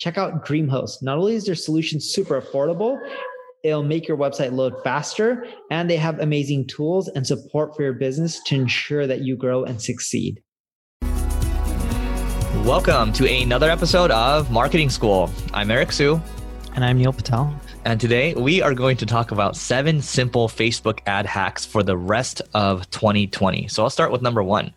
Check out DreamHost. Not only is their solution super affordable, it'll make your website load faster, and they have amazing tools and support for your business to ensure that you grow and succeed. Welcome to another episode of Marketing School. I'm Eric Siu. And I'm Neil Patel. And today we are going to talk about seven simple Facebook ad hacks for the rest of 2020. So I'll start with number one.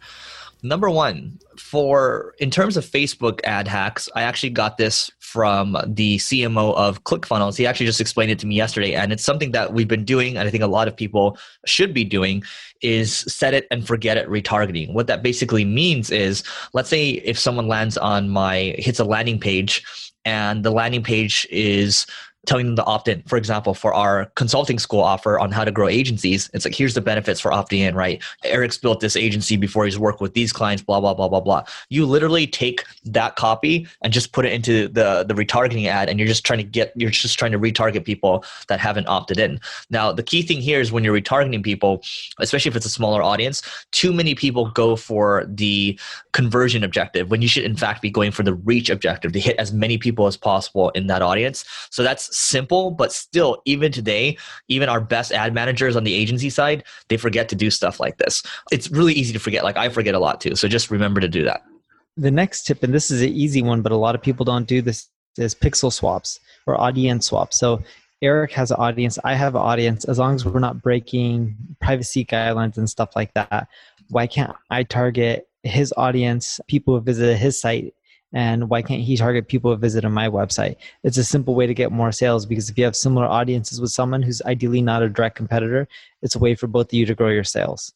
Number one, for in terms of Facebook ad hacks, I actually got this from the CMO of ClickFunnels. He actually just explained it to me yesterday, and it's something that we've been doing, and I think a lot of people should be doing, is set it and forget it retargeting. What that basically means is, let's say if someone lands on my hits a landing page, and the landing page is telling them to opt in. For example, for our consulting school offer on how to grow agencies, it's like, here's the benefits for opting in, right? Eric's built this agency before he's worked with these clients, blah, blah, blah, blah, blah. You literally take that copy and just put it into the, the retargeting ad and you're just trying to get, you're just trying to retarget people that haven't opted in. Now, the key thing here is when you're retargeting people, especially if it's a smaller audience, too many people go for the conversion objective when you should in fact be going for the reach objective to hit as many people as possible in that audience. So that's simple, but still, even today, even our best ad managers on the agency side, they forget to do stuff like this. It's really easy to forget. Like I forget a lot too. So just remember to do that. The next tip, and this is an easy one, but a lot of people don't do this, is pixel swaps or audience swaps. So Eric has an audience, I have an audience. As long as we're not breaking privacy guidelines and stuff like that, why can't I target his audience, people who visit his site and why can't he target people who visit on my website it's a simple way to get more sales because if you have similar audiences with someone who's ideally not a direct competitor it's a way for both of you to grow your sales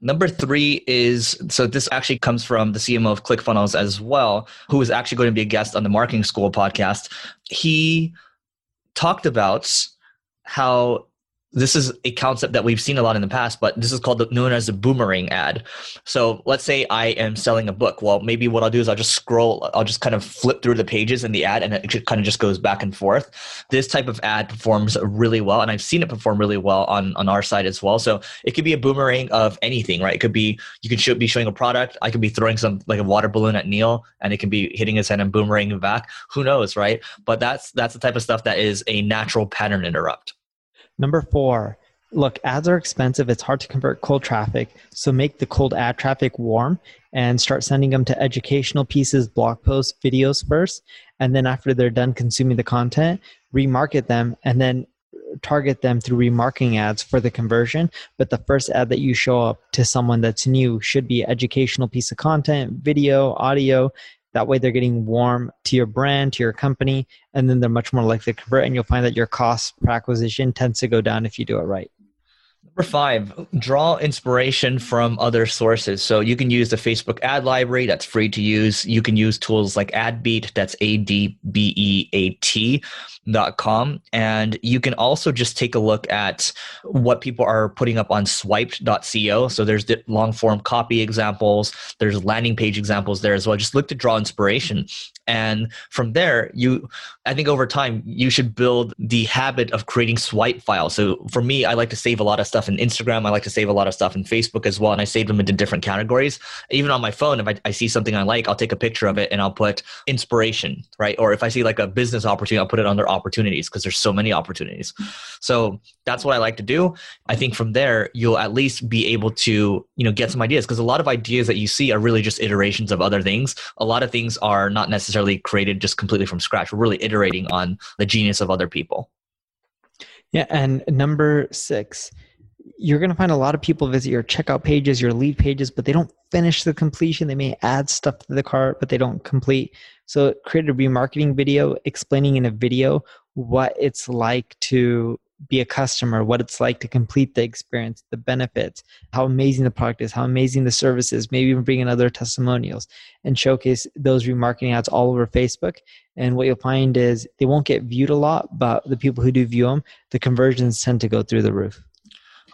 Number three is so this actually comes from the CMO of ClickFunnels as well, who is actually going to be a guest on the Marketing School podcast. He talked about how this is a concept that we've seen a lot in the past, but this is called the, known as a boomerang ad. So let's say I am selling a book. Well, maybe what I'll do is I'll just scroll, I'll just kind of flip through the pages in the ad and it kind of just goes back and forth. This type of ad performs really well. And I've seen it perform really well on, on our side as well. So it could be a boomerang of anything, right? It could be, you could show, be showing a product. I could be throwing some like a water balloon at Neil and it can be hitting his head and boomeranging back. Who knows, right? But that's, that's the type of stuff that is a natural pattern interrupt. Number four, look, ads are expensive. It's hard to convert cold traffic. So make the cold ad traffic warm and start sending them to educational pieces, blog posts, videos first. And then after they're done consuming the content, remarket them and then target them through remarketing ads for the conversion. But the first ad that you show up to someone that's new should be educational piece of content, video, audio, that way, they're getting warm to your brand, to your company, and then they're much more likely to convert. And you'll find that your cost per acquisition tends to go down if you do it right. Number five, draw inspiration from other sources. So you can use the Facebook ad library, that's free to use. You can use tools like AdBeat, that's A D B E A T dot com. And you can also just take a look at what people are putting up on swiped.co so there's the long form copy examples. There's landing page examples there as well. Just look to draw inspiration. And from there you i think over time you should build the habit of creating swipe files. So for me i like to save a lot of stuff in instagram i like to save a lot of stuff in facebook as well and i save them into different categories even on my phone if i, I see something i like i'll take a picture of it and i'll put inspiration right or if i see like a business opportunity i'll put it under opportunities because there's so many opportunities. So that's what I like to do. I think from there you'll at least be able to, you know, get some ideas because a lot of ideas that you see are really just iterations of other things. A lot of things are not necessarily created just completely from scratch. We're really iterating on the genius of other people. Yeah, and number 6, you're going to find a lot of people visit your checkout pages, your lead pages, but they don't finish the completion. They may add stuff to the cart, but they don't complete. So create a remarketing video explaining in a video what it's like to be a customer, what it's like to complete the experience, the benefits, how amazing the product is, how amazing the service is, maybe even bring in other testimonials and showcase those remarketing ads all over Facebook. And what you'll find is they won't get viewed a lot, but the people who do view them, the conversions tend to go through the roof.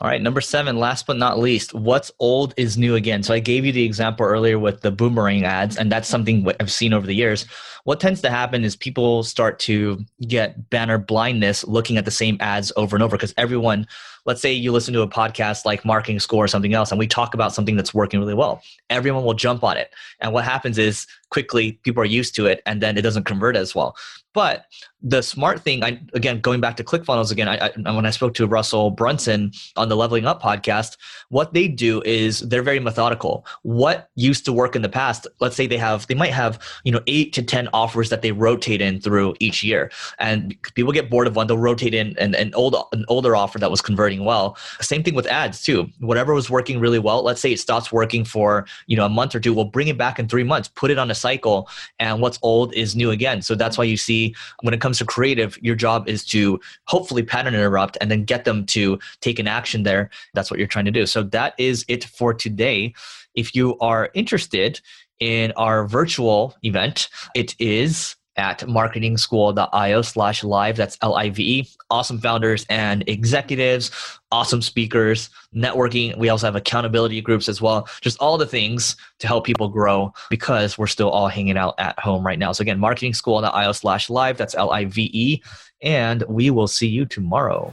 All right, number seven, last but not least, what's old is new again. So I gave you the example earlier with the boomerang ads, and that's something I've seen over the years. What tends to happen is people start to get banner blindness looking at the same ads over and over because everyone, let's say you listen to a podcast like Marketing School or something else, and we talk about something that's working really well. Everyone will jump on it. And what happens is quickly people are used to it and then it doesn't convert as well. But the smart thing, I, again, going back to ClickFunnels again, I, I, when I spoke to Russell Brunson on the Leveling Up podcast, what they do is they're very methodical. What used to work in the past, let's say they have, they might have, you know, eight to 10 offers that they rotate in through each year. And people get bored of one, they'll rotate in an, an, old, an older offer that was converting well. Same thing with ads too. Whatever was working really well, let's say it stops working for, you know, a month or two, we'll bring it back in three months, put it on a cycle, and what's old is new again. So that's why you see when it comes to creative, your job is to hopefully pattern interrupt and then get them to take an action there. That's what you're trying to do. So that is it for today. If you are interested in our virtual event, it is at marketingschool.io slash live. That's L I V E. Awesome founders and executives, awesome speakers, networking. We also have accountability groups as well. Just all the things to help people grow because we're still all hanging out at home right now. So again, marketingschool.io slash live. That's L I V E. And we will see you tomorrow.